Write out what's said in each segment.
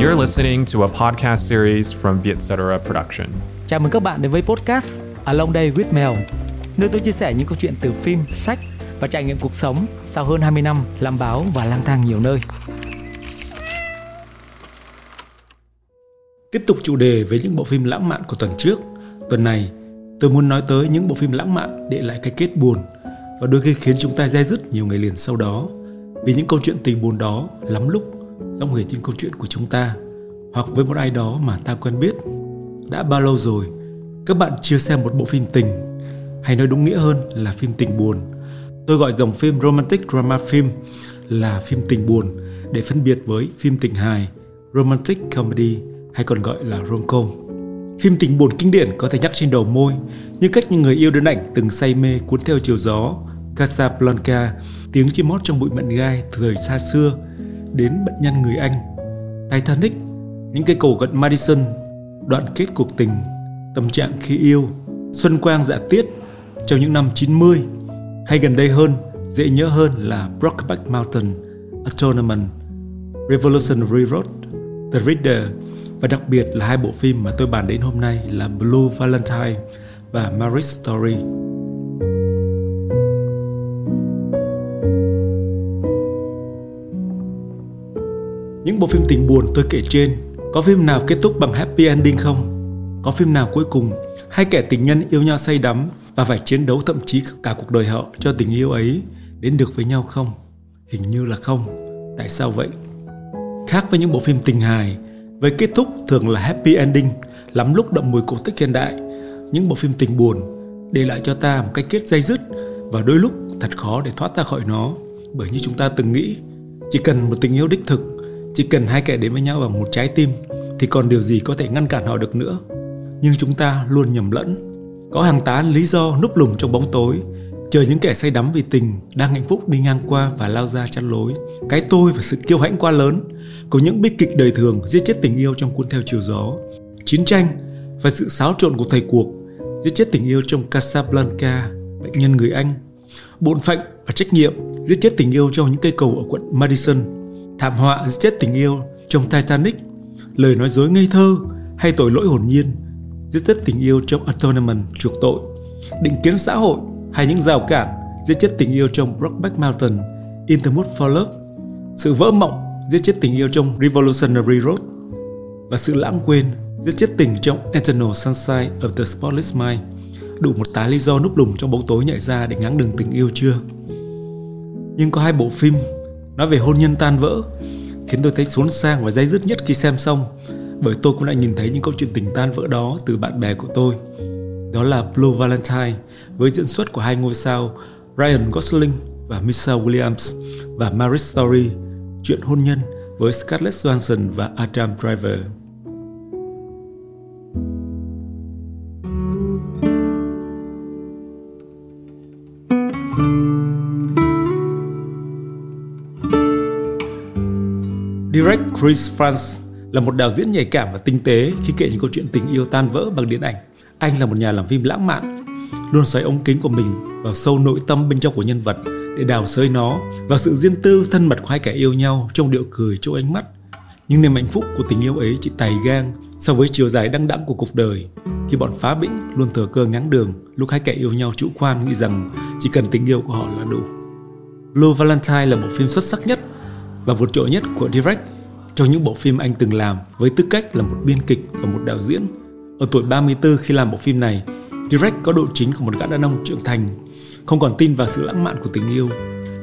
You're listening to a podcast series from Vietcetera Production. Chào mừng các bạn đến với podcast Along Day with Mel, nơi tôi chia sẻ những câu chuyện từ phim, sách và trải nghiệm cuộc sống sau hơn 20 năm làm báo và lang thang nhiều nơi. Tiếp tục chủ đề với những bộ phim lãng mạn của tuần trước, tuần này tôi muốn nói tới những bộ phim lãng mạn để lại cái kết buồn và đôi khi khiến chúng ta dai dứt nhiều ngày liền sau đó vì những câu chuyện tình buồn đó lắm lúc dòng người trên câu chuyện của chúng ta, hoặc với một ai đó mà ta quen biết, đã bao lâu rồi, các bạn chưa xem một bộ phim tình, hay nói đúng nghĩa hơn là phim tình buồn. Tôi gọi dòng phim romantic drama film là phim tình buồn để phân biệt với phim tình hài, romantic comedy, hay còn gọi là rom-com. Phim tình buồn kinh điển có thể nhắc trên đầu môi, như cách những người yêu đơn ảnh từng say mê cuốn theo chiều gió, Casablanca, tiếng chim hót trong bụi mận gai thời xa xưa đến bệnh nhân người Anh Titanic, những cây cầu gần Madison, đoạn kết cuộc tình, tâm trạng khi yêu, xuân quang dạ tiết trong những năm 90 hay gần đây hơn, dễ nhớ hơn là Brockback Mountain A Tournament Revolutionary Road The Reader, và đặc biệt là hai bộ phim mà tôi bàn đến hôm nay là Blue Valentine và Marriage Story. Những bộ phim tình buồn tôi kể trên, có phim nào kết thúc bằng happy ending không? Có phim nào cuối cùng hai kẻ tình nhân yêu nhau say đắm và phải chiến đấu thậm chí cả cuộc đời họ cho tình yêu ấy đến được với nhau không? Hình như là không. Tại sao vậy? Khác với những bộ phim tình hài, với kết thúc thường là happy ending, lắm lúc đậm mùi cổ tích hiện đại, những bộ phim tình buồn để lại cho ta một cái kết dây dứt và đôi lúc thật khó để thoát ra khỏi nó bởi như chúng ta từng nghĩ chỉ cần một tình yêu đích thực chỉ cần hai kẻ đến với nhau bằng một trái tim, thì còn điều gì có thể ngăn cản họ được nữa? Nhưng chúng ta luôn nhầm lẫn. Có hàng tá lý do núp lùm trong bóng tối, chờ những kẻ say đắm vì tình đang hạnh phúc đi ngang qua và lao ra chắn lối. Cái tôi và sự kiêu hãnh quá lớn của những bi kịch đời thường giết chết tình yêu trong cuốn theo chiều gió. Chiến tranh và sự xáo trộn của thời cuộc giết chết tình yêu trong Casablanca, bệnh nhân người Anh. Bộn phận và trách nhiệm giết chết tình yêu trong những cây cầu ở quận Madison thảm họa giết chết tình yêu trong Titanic, lời nói dối ngây thơ hay tội lỗi hồn nhiên giết chết tình yêu trong Atonement chuộc tội, định kiến xã hội hay những rào cản giết chết tình yêu trong Brokeback Mountain, In the Mood for Love, sự vỡ mộng giết chết tình yêu trong Revolutionary Road và sự lãng quên giết chết tình trong Eternal Sunshine of the Spotless Mind đủ một tá lý do núp lùm trong bóng tối nhảy ra để ngáng đường tình yêu chưa? Nhưng có hai bộ phim nói về hôn nhân tan vỡ, khiến tôi thấy xốn sang và dây dứt nhất khi xem xong, bởi tôi cũng đã nhìn thấy những câu chuyện tình tan vỡ đó từ bạn bè của tôi đó là Blue Valentine với diễn xuất của hai ngôi sao, Ryan Gosling và Michelle Williams và Marriage Story, chuyện hôn nhân với Scarlett Johansson và Adam Driver. Direct Chris France là một đạo diễn nhạy cảm và tinh tế khi kể những câu chuyện tình yêu tan vỡ bằng điện ảnh. Anh là một nhà làm phim lãng mạn, luôn xoáy ống kính của mình vào sâu nội tâm bên trong của nhân vật để đào sới nó và sự riêng tư thân mật của hai kẻ yêu nhau trong điệu cười trong ánh mắt. Nhưng niềm hạnh phúc của tình yêu ấy chỉ tày gang so với chiều dài đăng đẵng của cuộc đời khi bọn phá bĩnh luôn thừa cơ ngáng đường lúc hai kẻ yêu nhau chủ quan nghĩ rằng chỉ cần tình yêu của họ là đủ. Blue Valentine là bộ phim xuất sắc nhất và vượt trội nhất của Direct trong những bộ phim anh từng làm với tư cách là một biên kịch và một đạo diễn. Ở tuổi 34 khi làm bộ phim này, Direct có độ chính của một gã đàn ông trưởng thành, không còn tin vào sự lãng mạn của tình yêu.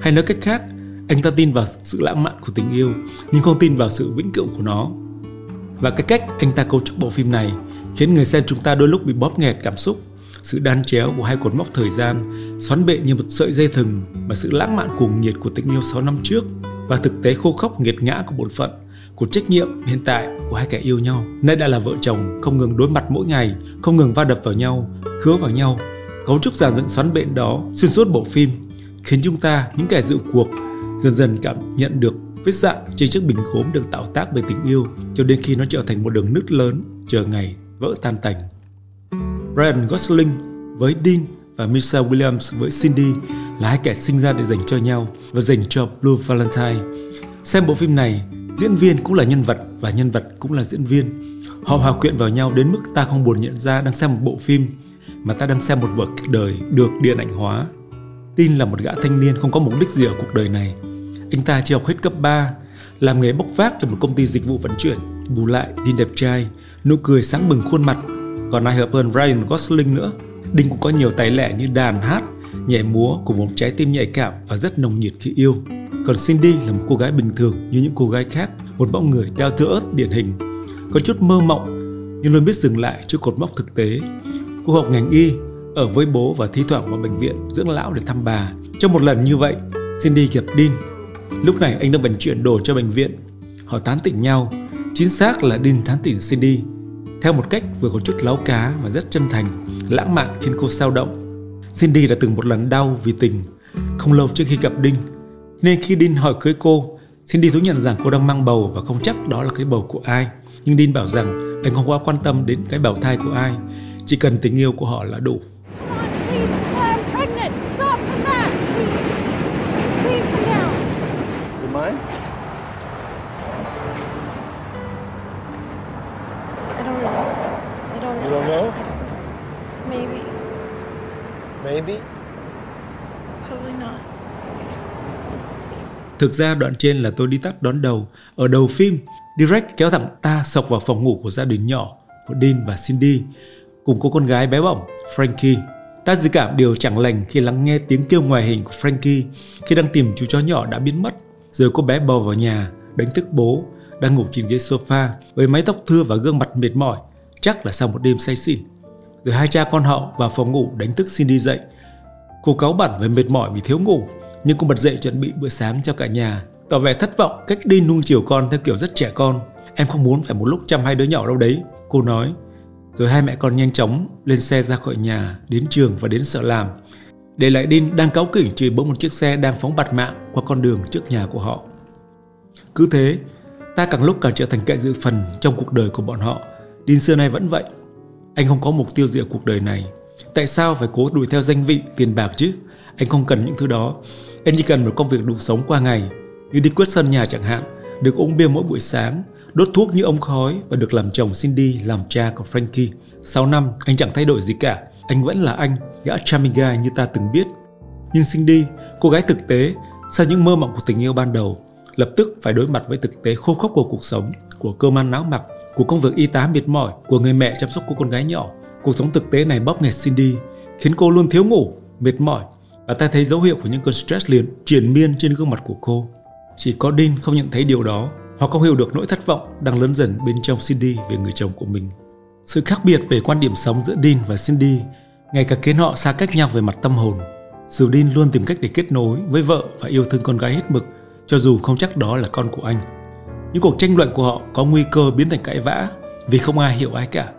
Hay nói cách khác, anh ta tin vào sự lãng mạn của tình yêu, nhưng không tin vào sự vĩnh cửu của nó. Và cái cách anh ta cấu trúc bộ phim này khiến người xem chúng ta đôi lúc bị bóp nghẹt cảm xúc. Sự đan chéo của hai cột mốc thời gian xoắn bệ như một sợi dây thừng mà sự lãng mạn cuồng nhiệt của tình yêu 6 năm trước và thực tế khô khốc nghiệt ngã của bổn phận của trách nhiệm hiện tại của hai kẻ yêu nhau nay đã là vợ chồng, không ngừng đối mặt mỗi ngày, không ngừng va đập vào nhau khứa vào nhau, cấu trúc giàn dựng xoắn bện đó, xuyên suốt bộ phim, khiến chúng ta, những kẻ dự cuộc, dần dần cảm nhận được vết dạn trên chiếc bình gốm được tạo tác bởi tình yêu, cho đến khi nó trở thành một đường nứt lớn, chờ ngày vỡ tan tành Ryan Gosling với Dean và Michelle Williams với Cindy là hai kẻ sinh ra để dành cho nhau và dành cho Blue Valentine. Xem bộ phim này Diễn viên cũng là nhân vật và nhân vật cũng là diễn viên. Họ hòa quyện vào nhau đến mức ta không buồn nhận ra đang xem một bộ phim mà ta đang xem một vở kịch đời được điện ảnh hóa. Tin là một gã thanh niên không có mục đích gì ở cuộc đời này. Anh ta chỉ học hết cấp 3, làm nghề bốc vác cho một công ty dịch vụ vận chuyển. Bù lại, đinh đẹp trai, nụ cười sáng bừng khuôn mặt. Còn ai hợp hơn Ryan Gosling nữa. Đinh cũng có nhiều tài lẻ như đàn hát, nhảy múa của một trái tim nhạy cảm và rất nồng nhiệt khi yêu. Còn Cindy là một cô gái bình thường như những cô gái khác, một mẫu người đeo thưa ớt điển hình. Có chút mơ mộng nhưng luôn biết dừng lại trước cột mốc thực tế. Cô học ngành y, ở với bố và thi thoảng vào bệnh viện dưỡng lão để thăm bà. Trong một lần như vậy, Cindy gặp Dean. Lúc này anh đang vận chuyển đồ cho bệnh viện. Họ tán tỉnh nhau, chính xác là Dean tán tỉnh Cindy. Theo một cách vừa có chút láo cá mà rất chân thành, lãng mạn khiến cô sao động. Cindy đã từng một lần đau vì tình, không lâu trước khi gặp Đinh. Nên khi Đinh hỏi cưới cô, Cindy thú nhận rằng cô đang mang bầu và không chắc đó là cái bầu của ai. Nhưng Đinh bảo rằng anh không quá quan tâm đến cái bào thai của ai, chỉ cần tình yêu của họ là đủ. Maybe. Probably not. Thực ra đoạn trên là tôi đi tắt đón đầu. Ở đầu phim, Direct kéo thẳng ta sọc vào phòng ngủ của gia đình nhỏ của Dean và Cindy cùng cô con gái bé bỏng Frankie. Ta dự cảm điều chẳng lành khi lắng nghe tiếng kêu ngoài hình của Frankie khi đang tìm chú chó nhỏ đã biến mất. Rồi cô bé bò vào nhà, đánh thức bố, đang ngủ trên ghế sofa với mái tóc thưa và gương mặt mệt mỏi, chắc là sau một đêm say xỉn. Rồi hai cha con họ vào phòng ngủ đánh thức Cindy dậy. Cô cáu bẩn và mệt mỏi vì thiếu ngủ, nhưng cô bật dậy chuẩn bị bữa sáng cho cả nhà, tỏ vẻ thất vọng cách đi nuông chiều con theo kiểu rất trẻ con. Em không muốn phải một lúc chăm hai đứa nhỏ đâu đấy, cô nói. Rồi hai mẹ con nhanh chóng lên xe ra khỏi nhà, đến trường và đến sở làm. Để lại Đin đang cáu kỉnh chửi bỗng một chiếc xe đang phóng bạt mạng qua con đường trước nhà của họ. Cứ thế, ta càng lúc càng trở thành kẻ dự phần trong cuộc đời của bọn họ. Đin xưa nay vẫn vậy, anh không có mục tiêu gì ở cuộc đời này. Tại sao phải cố đuổi theo danh vị, tiền bạc chứ? Anh không cần những thứ đó. Anh chỉ cần một công việc đủ sống qua ngày, như đi quét sân nhà chẳng hạn, được uống bia mỗi buổi sáng, đốt thuốc như ống khói và được làm chồng Cindy, làm cha của Frankie. 6 năm, anh chẳng thay đổi gì cả. Anh vẫn là anh, gã charming guy như ta từng biết. Nhưng Cindy, cô gái thực tế, sau những mơ mộng của tình yêu ban đầu, lập tức phải đối mặt với thực tế khô khốc của cuộc sống, của cơm ăn não mặc, của công việc y tá mệt mỏi của người mẹ chăm sóc cô con gái nhỏ. Cuộc sống thực tế này bóp nghẹt Cindy, khiến cô luôn thiếu ngủ, mệt mỏi và ta thấy dấu hiệu của những cơn stress liền triển miên trên gương mặt của cô. Chỉ có Dean không nhận thấy điều đó, hoặc không hiểu được nỗi thất vọng đang lớn dần bên trong Cindy về người chồng của mình. Sự khác biệt về quan điểm sống giữa Dean và Cindy ngày càng khiến họ xa cách nhau về mặt tâm hồn. Dù Dean luôn tìm cách để kết nối với vợ và yêu thương con gái hết mực, cho dù không chắc đó là con của anh. Những cuộc tranh luận của họ có nguy cơ biến thành cãi vã vì không ai hiểu ai cả.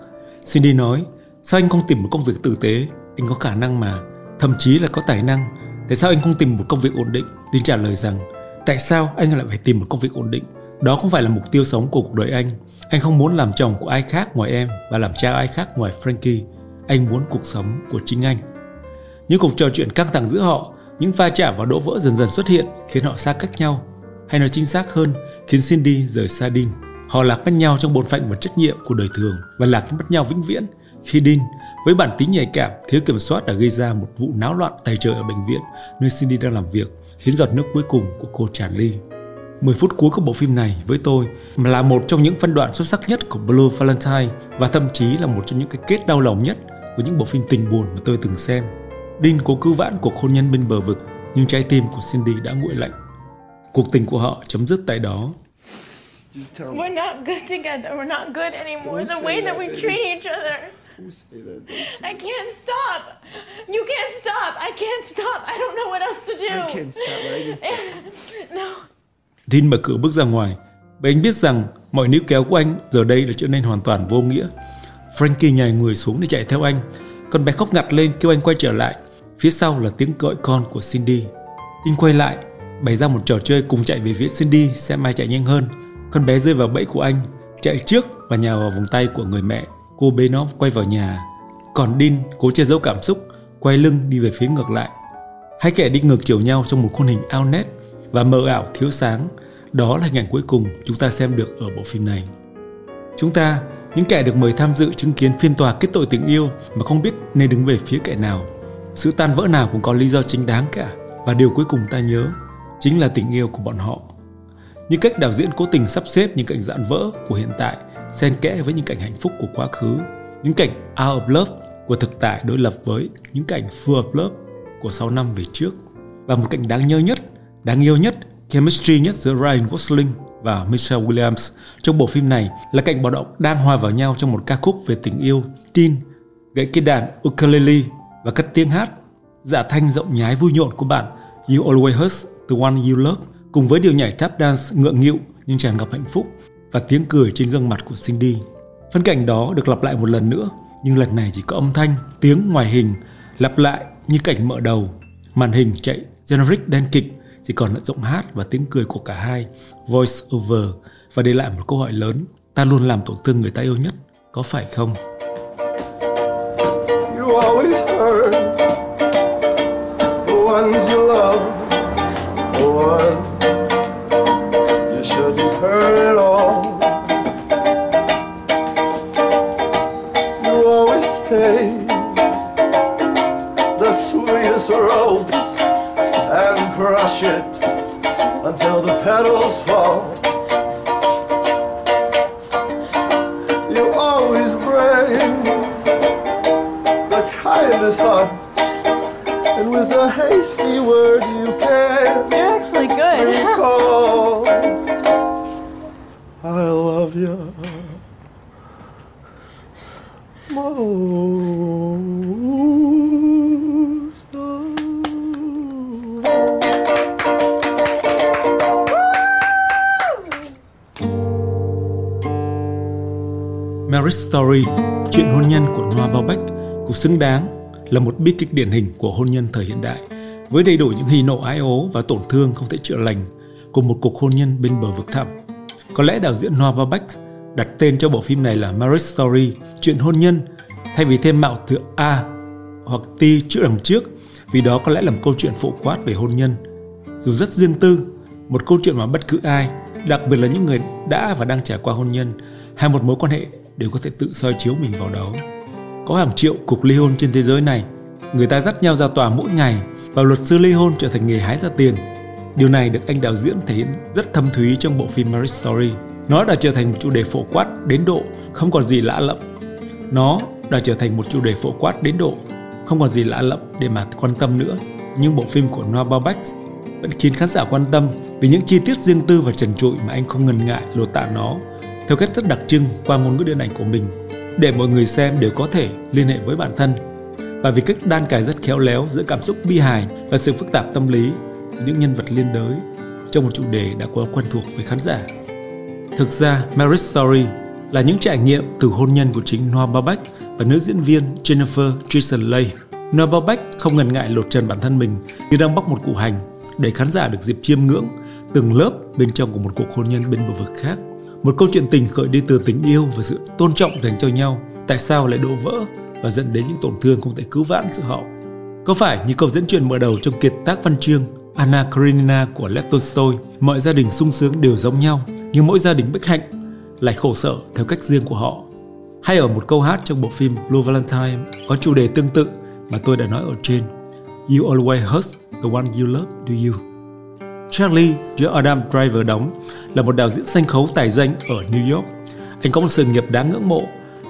Cindy nói, sao anh không tìm một công việc tử tế? Anh có khả năng mà, thậm chí là có tài năng. Tại sao anh không tìm một công việc ổn định? Đi trả lời rằng, tại sao anh lại phải tìm một công việc ổn định? Đó không phải là mục tiêu sống của cuộc đời anh. Anh không muốn làm chồng của ai khác ngoài em và làm cha ai khác ngoài Frankie. Anh muốn cuộc sống của chính anh. Những cuộc trò chuyện căng thẳng giữa họ, những va chạm và đổ vỡ dần dần xuất hiện khiến họ xa cách nhau. Hay nói chính xác hơn, khiến Cindy rời xa Dean. Họ lạc mất nhau trong bổn phận và trách nhiệm của đời thường và lạc mất nhau vĩnh viễn khi Dean với bản tính nhạy cảm, thiếu kiểm soát đã gây ra một vụ náo loạn tay trời ở bệnh viện nơi Cindy đang làm việc, khiến giọt nước cuối cùng của cô tràn ly. 10 phút cuối của bộ phim này với tôi là một trong những phân đoạn xuất sắc nhất của Blue Valentine và thậm chí là một trong những cái kết đau lòng nhất của những bộ phim tình buồn mà tôi từng xem. Dean cố cứu vãn cuộc hôn nhân bên bờ vực, nhưng trái tim của Cindy đã nguội lạnh. Cuộc tình của họ chấm dứt tại đó. We're not good together. We're not good anymore. The way that we treat each other. I can't stop. You can't stop. I can't stop. I don't know what else to do. I can't stop. I can't stop. no. Dean mở cửa bước ra ngoài. Và anh biết rằng mọi níu kéo của anh giờ đây đã trở nên hoàn toàn vô nghĩa. Frankie nhảy người xuống để chạy theo anh. Con bé khóc ngặt lên kêu anh quay trở lại. Phía sau là tiếng gọi con của Cindy. Dean quay lại bày ra một trò chơi cùng chạy về phía Cindy xem ai chạy nhanh hơn. Con bé rơi vào bẫy của anh, chạy trước và nhào vào vòng tay của người mẹ. Cô bế nó quay vào nhà. Còn Dean cố che giấu cảm xúc, quay lưng đi về phía ngược lại. Hai kẻ đi ngược chiều nhau trong một khuôn hình ao nét và mờ ảo thiếu sáng. đó là hình ảnh cuối cùng chúng ta xem được ở bộ phim này. Chúng ta, những kẻ được mời tham dự chứng kiến phiên tòa kết tội tình yêu mà không biết nên đứng về phía kẻ nào. Sự tan vỡ nào cũng có lý do chính đáng cả. Và điều cuối cùng ta nhớ chính là tình yêu của bọn họ. Như cách đạo diễn cố tình sắp xếp những cảnh dạn vỡ của hiện tại xen kẽ với những cảnh hạnh phúc của quá khứ, những cảnh out of love của thực tại đối lập với những cảnh full of love của 6 năm về trước. Và một cảnh đáng nhớ nhất, đáng yêu nhất, chemistry nhất giữa Ryan Gosling và Michelle Williams trong bộ phim này là cảnh bọn họ đang hòa vào nhau trong một ca khúc về tình yêu, tin, gãy cây đàn ukulele và cất tiếng hát. Dạ thanh rộng nhái vui nhộn của bạn You Always Hurt The One You Love cùng với điều nhảy tap dance ngượng nghịu nhưng tràn ngập hạnh phúc và tiếng cười trên gương mặt của Cindy. Phân cảnh đó được lặp lại một lần nữa, nhưng lần này chỉ có âm thanh, tiếng ngoài hình lặp lại như cảnh mở đầu. Màn hình chạy generic đen kịch chỉ còn là giọng hát và tiếng cười của cả hai, voice over và để lại một câu hỏi lớn, ta luôn làm tổn thương người ta yêu nhất, có phải không? You always hurt and crush it until the petals fall. You always bring the kindest hearts, and with a hasty word you can. You're actually good. Call. I love you. Most Marriage Story, chuyện hôn nhân của Noah Baumbach cũng xứng đáng là một bi kịch điển hình của hôn nhân thời hiện đại với đầy đủ những hỉ nộ ái ố và tổn thương không thể chữa lành của một cuộc hôn nhân bên bờ vực thẳm. Có lẽ đạo diễn Noah Baumbach đặt tên cho bộ phim này là Marriage Story, chuyện hôn nhân thay vì thêm mạo từ A hoặc T chữ đằng trước vì đó có lẽ là một câu chuyện phổ quát về hôn nhân. Dù rất riêng tư, một câu chuyện mà bất cứ ai, đặc biệt là những người đã và đang trải qua hôn nhân hay một mối quan hệ đều có thể tự soi chiếu mình vào đó. Có hàng triệu cuộc ly hôn trên thế giới này, người ta dắt nhau ra tòa mỗi ngày và luật sư ly hôn trở thành nghề hái ra tiền. Điều này được anh đạo diễn thể hiện rất thâm thúy trong bộ phim Marriage Story. Nó đã trở thành một chủ đề phổ quát đến độ không còn gì lạ lẫm. Nó đã trở thành một chủ đề phổ quát đến độ không còn gì lạ lẫm để mà quan tâm nữa. Nhưng bộ phim của Noah Baumbach vẫn khiến khán giả quan tâm vì những chi tiết riêng tư và trần trụi mà anh không ngần ngại lột tả nó theo cách rất đặc trưng qua ngôn ngữ điện ảnh của mình để mọi người xem đều có thể liên hệ với bản thân và vì cách đan cài rất khéo léo giữa cảm xúc bi hài và sự phức tạp tâm lý những nhân vật liên đới trong một chủ đề đã quá quen thuộc với khán giả. Thực ra, Marriage Story là những trải nghiệm từ hôn nhân của chính Noah Baumbach và nữ diễn viên Jennifer Jason Leigh. Noah Baumbach không ngần ngại lột trần bản thân mình như đang bóc một củ hành để khán giả được dịp chiêm ngưỡng từng lớp bên trong của một cuộc hôn nhân bên bờ vực khác. Một câu chuyện tình khởi đi từ tình yêu và sự tôn trọng dành cho nhau. Tại sao lại đổ vỡ và dẫn đến những tổn thương không thể cứu vãn giữa họ? Có phải như câu dẫn chuyện mở đầu trong kiệt tác văn chương Anna Karenina của Lev Tolstoy, mọi gia đình sung sướng đều giống nhau, nhưng mỗi gia đình bất hạnh lại khổ sở theo cách riêng của họ. Hay ở một câu hát trong bộ phim Blue Valentine có chủ đề tương tự mà tôi đã nói ở trên. You always hurt the one you love, do you? Charlie do Adam Driver đóng là một đạo diễn sân khấu tài danh ở New York. Anh có một sự nghiệp đáng ngưỡng mộ,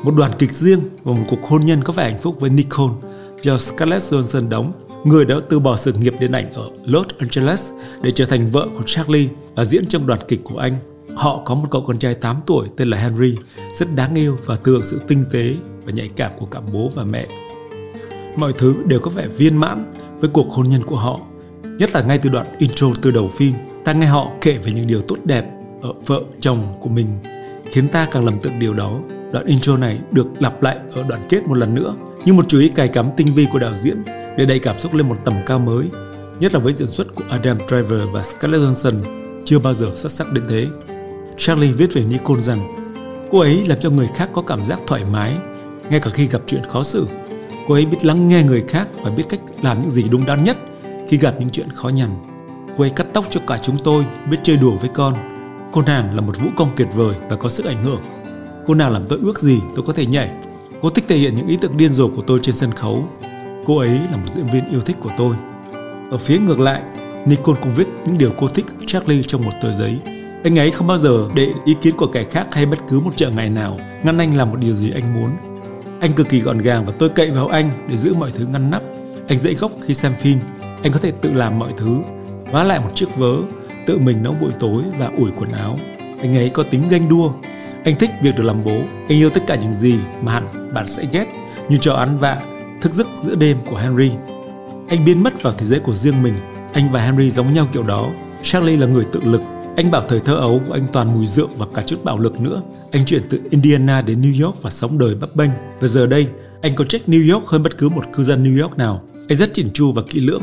một đoàn kịch riêng và một cuộc hôn nhân có vẻ hạnh phúc với Nicole do Scarlett Johansson đóng, người đã từ bỏ sự nghiệp điện ảnh ở Los Angeles để trở thành vợ của Charlie và diễn trong đoàn kịch của anh. Họ có một cậu con trai 8 tuổi tên là Henry, rất đáng yêu và thừa sự tinh tế và nhạy cảm của cả bố và mẹ. Mọi thứ đều có vẻ viên mãn với cuộc hôn nhân của họ Nhất là ngay từ đoạn intro từ đầu phim, ta nghe họ kể về những điều tốt đẹp ở vợ chồng của mình, khiến ta càng lầm tưởng điều đó. Đoạn intro này được lặp lại ở đoạn kết một lần nữa, như một chú ý cài cắm tinh vi của đạo diễn để đẩy cảm xúc lên một tầm cao mới, nhất là với diễn xuất của Adam Driver và Scarlett Johansson chưa bao giờ xuất sắc đến thế. Charlie viết về Nicole rằng cô ấy làm cho người khác có cảm giác thoải mái, ngay cả khi gặp chuyện khó xử. Cô ấy biết lắng nghe người khác và biết cách làm những gì đúng đắn nhất khi gặp những chuyện khó nhằn. Cô ấy cắt tóc cho cả chúng tôi, biết chơi đùa với con. Cô nàng là một vũ công tuyệt vời và có sức ảnh hưởng. Cô nàng làm tôi ước gì tôi có thể nhảy. Cô thích thể hiện những ý tưởng điên rồ của tôi trên sân khấu. Cô ấy là một diễn viên yêu thích của tôi. Ở phía ngược lại, Nicole cũng viết những điều cô thích Charlie trong một tờ giấy. Anh ấy không bao giờ để ý kiến của kẻ khác hay bất cứ một trợ ngại nào ngăn anh làm một điều gì anh muốn. Anh cực kỳ gọn gàng và tôi cậy vào anh để giữ mọi thứ ngăn nắp. Anh dễ gốc khi xem phim. Anh có thể tự làm mọi thứ. Vá lại một chiếc vớ, tự mình nấu buổi tối và ủi quần áo. Anh ấy có tính ganh đua. Anh thích việc được làm bố. Anh yêu tất cả những gì mà hẳn bạn sẽ ghét như trò ăn vạ, thức giấc giữa đêm của Henry. Anh biến mất vào thế giới của riêng mình. Anh và Henry giống nhau kiểu đó. Charlie là người tự lực. Anh bảo thời thơ ấu của anh toàn mùi rượu và cả chút bạo lực nữa. Anh chuyển từ Indiana đến New York và sống đời bấp bênh. Và giờ đây, anh có trách New York hơn bất cứ một cư dân New York nào. Anh rất chỉn chu và kỹ lưỡng.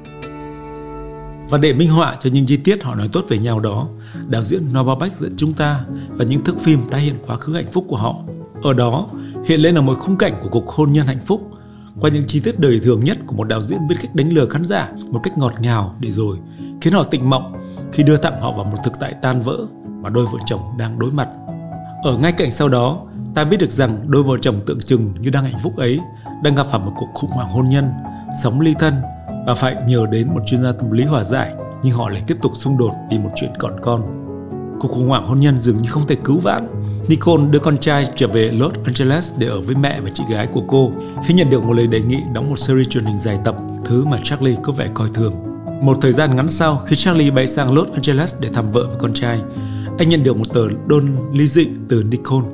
Và để minh họa cho những chi tiết họ nói tốt về nhau đó, đạo diễn Noah Bach dẫn chúng ta và những thước phim tái hiện quá khứ hạnh phúc của họ. Ở đó hiện lên là một khung cảnh của cuộc hôn nhân hạnh phúc qua những chi tiết đời thường nhất của một đạo diễn biết cách đánh lừa khán giả một cách ngọt ngào để rồi khiến họ tỉnh mộng khi đưa thẳng họ vào một thực tại tan vỡ mà đôi vợ chồng đang đối mặt. Ở ngay cạnh sau đó, ta biết được rằng đôi vợ chồng tượng trưng như đang hạnh phúc ấy đang gặp phải một cuộc khủng hoảng hôn nhân, sống ly thân và phải nhờ đến một chuyên gia tâm lý hòa giải nhưng họ lại tiếp tục xung đột vì một chuyện còn con. Cuộc khủng hoảng hôn nhân dường như không thể cứu vãn. Nicole đưa con trai trở về Los Angeles để ở với mẹ và chị gái của cô khi nhận được một lời đề nghị đóng một series truyền hình dài tập, thứ mà Charlie có vẻ coi thường. Một thời gian ngắn sau, khi Charlie bay sang Los Angeles để thăm vợ và con trai, anh nhận được một tờ đơn ly dị từ Nicole.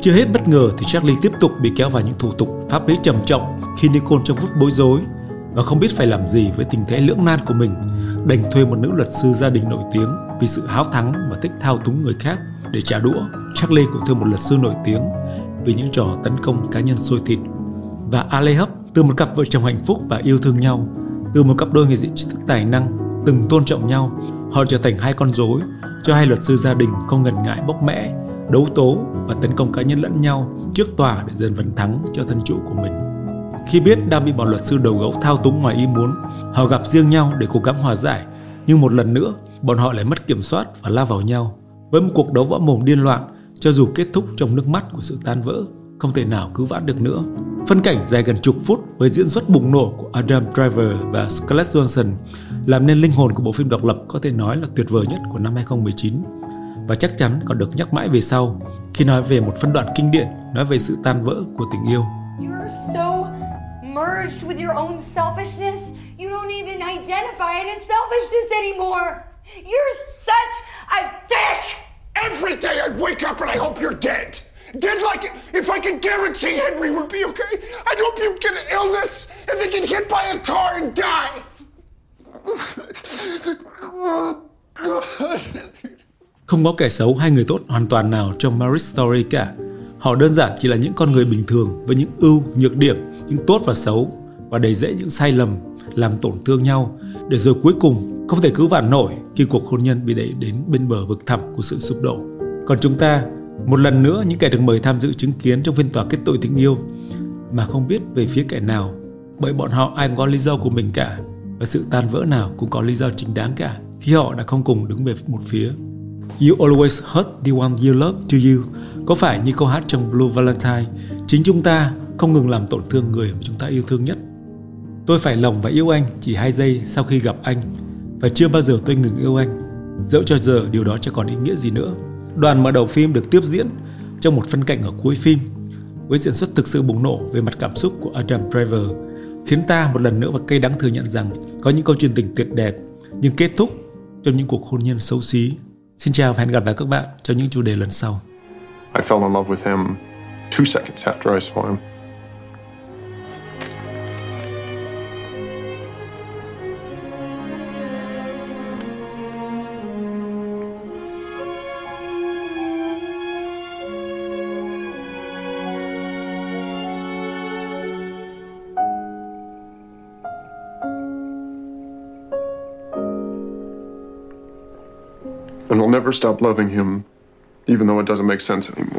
Chưa hết bất ngờ thì Charlie tiếp tục bị kéo vào những thủ tục pháp lý trầm trọng khi Nicole trong phút bối rối và không biết phải làm gì với tình thế lưỡng nan của mình, đành thuê một nữ luật sư gia đình nổi tiếng vì sự háo thắng và thích thao túng người khác để trả đũa. Charlie cũng thuê một luật sư nổi tiếng vì những trò tấn công cá nhân sôi thịt. Và Ale từ một cặp vợ chồng hạnh phúc và yêu thương nhau, từ một cặp đôi nghệ sĩ trí thức tài năng, từng tôn trọng nhau, họ trở thành hai con rối cho hai luật sư gia đình không ngần ngại bốc mẽ, đấu tố và tấn công cá nhân lẫn nhau trước tòa để dần vần thắng cho thân chủ của mình. Khi biết đang bị bọn luật sư đầu gấu thao túng ngoài ý muốn, họ gặp riêng nhau để cố gắng hòa giải, nhưng một lần nữa, bọn họ lại mất kiểm soát và la vào nhau. Với một cuộc đấu võ mồm điên loạn, cho dù kết thúc trong nước mắt của sự tan vỡ, không thể nào cứu vãn được nữa. Phân cảnh dài gần chục phút với diễn xuất bùng nổ của Adam Driver và Scarlett Johansson làm nên linh hồn của bộ phim độc lập có thể nói là tuyệt vời nhất của năm 2019 và chắc chắn còn được nhắc mãi về sau khi nói về một phân đoạn kinh điển nói về sự tan vỡ của tình yêu. You're so merged with your own selfishness, you don't even identify it as selfishness anymore. You're such a dick! Every day I wake up and I hope you're dead. Dead like if I can guarantee Henry would be okay. I'd hope you get an illness and then get hit by a car and die. Không có kẻ xấu hay người tốt hoàn toàn nào trong Marriage Story cả. Họ đơn giản chỉ là những con người bình thường với những ưu, nhược điểm, những tốt và xấu và đầy dễ những sai lầm làm tổn thương nhau để rồi cuối cùng không thể cứu vãn nổi khi cuộc hôn nhân bị đẩy đến bên bờ vực thẳm của sự sụp đổ. Còn chúng ta, một lần nữa những kẻ được mời tham dự chứng kiến trong phiên tòa kết tội tình yêu mà không biết về phía kẻ nào bởi bọn họ ai cũng có lý do của mình cả và sự tan vỡ nào cũng có lý do chính đáng cả khi họ đã không cùng đứng về một phía. You always hurt the one you love to you có phải như câu hát trong Blue Valentine, chính chúng ta không ngừng làm tổn thương người mà chúng ta yêu thương nhất. Tôi phải lòng và yêu anh chỉ hai giây sau khi gặp anh, và chưa bao giờ tôi ngừng yêu anh. Dẫu cho giờ điều đó chẳng còn ý nghĩa gì nữa. Đoàn mở đầu phim được tiếp diễn trong một phân cảnh ở cuối phim, với diễn xuất thực sự bùng nổ về mặt cảm xúc của Adam Driver, khiến ta một lần nữa và cay đắng thừa nhận rằng có những câu chuyện tình tuyệt đẹp nhưng kết thúc trong những cuộc hôn nhân xấu xí. Xin chào và hẹn gặp lại các bạn trong những chủ đề lần sau. I fell in love with him two seconds after I saw him. Never stop loving him, even though it doesn't make sense anymore.